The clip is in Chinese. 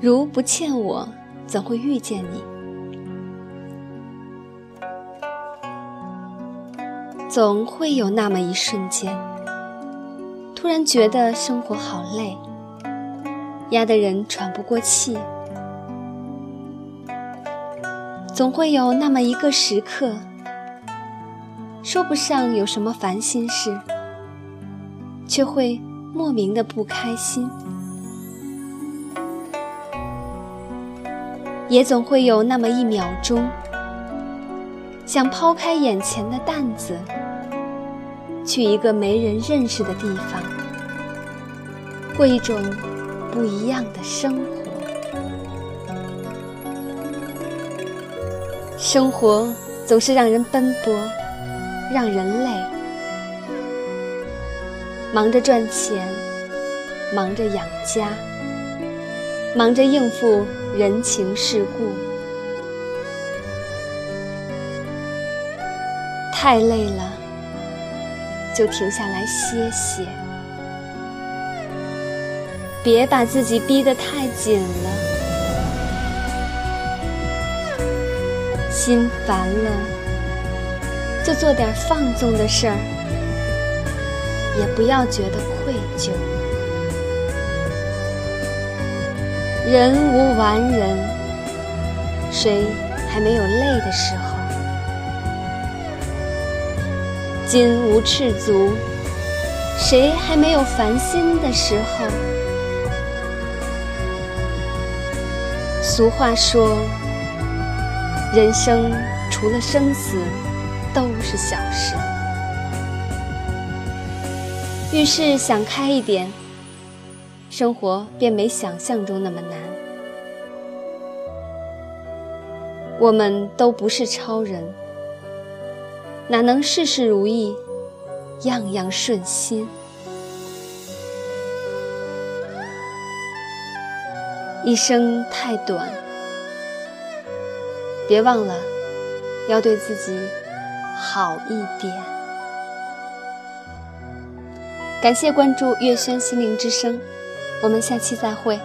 如不欠我，怎会遇见你？总会有那么一瞬间，突然觉得生活好累，压得人喘不过气。总会有那么一个时刻，说不上有什么烦心事，却会莫名的不开心。也总会有那么一秒钟，想抛开眼前的担子，去一个没人认识的地方，过一种不一样的生活。生活总是让人奔波，让人累，忙着赚钱，忙着养家，忙着应付人情世故，太累了，就停下来歇歇，别把自己逼得太紧了。心烦了，就做点放纵的事儿，也不要觉得愧疚。人无完人，谁还没有累的时候？金无赤足，谁还没有烦心的时候？俗话说。人生除了生死，都是小事。遇事想开一点，生活便没想象中那么难。我们都不是超人，哪能事事如意，样样顺心？一生太短。别忘了，要对自己好一点。感谢关注月轩心灵之声，我们下期再会。